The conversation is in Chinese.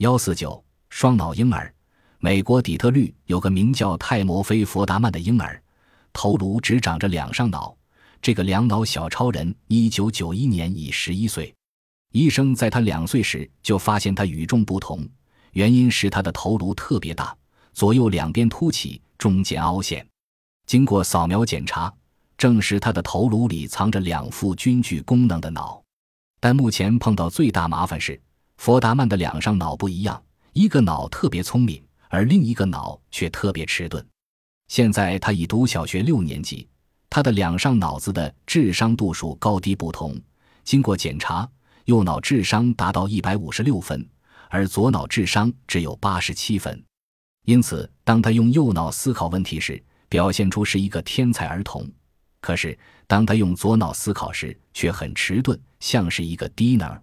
幺四九双脑婴儿，美国底特律有个名叫泰摩菲·佛达曼的婴儿，头颅只长着两上脑。这个两脑小超人，一九九一年已十一岁。医生在他两岁时就发现他与众不同，原因是他的头颅特别大，左右两边凸起，中间凹陷。经过扫描检查，证实他的头颅里藏着两副均具功能的脑。但目前碰到最大麻烦是，佛达曼的两上脑不一样，一个脑特别聪明，而另一个脑却特别迟钝。现在他已读小学六年级。他的两上脑子的智商度数高低不同，经过检查，右脑智商达到一百五十六分，而左脑智商只有八十七分。因此，当他用右脑思考问题时，表现出是一个天才儿童；可是，当他用左脑思考时，却很迟钝，像是一个低能儿。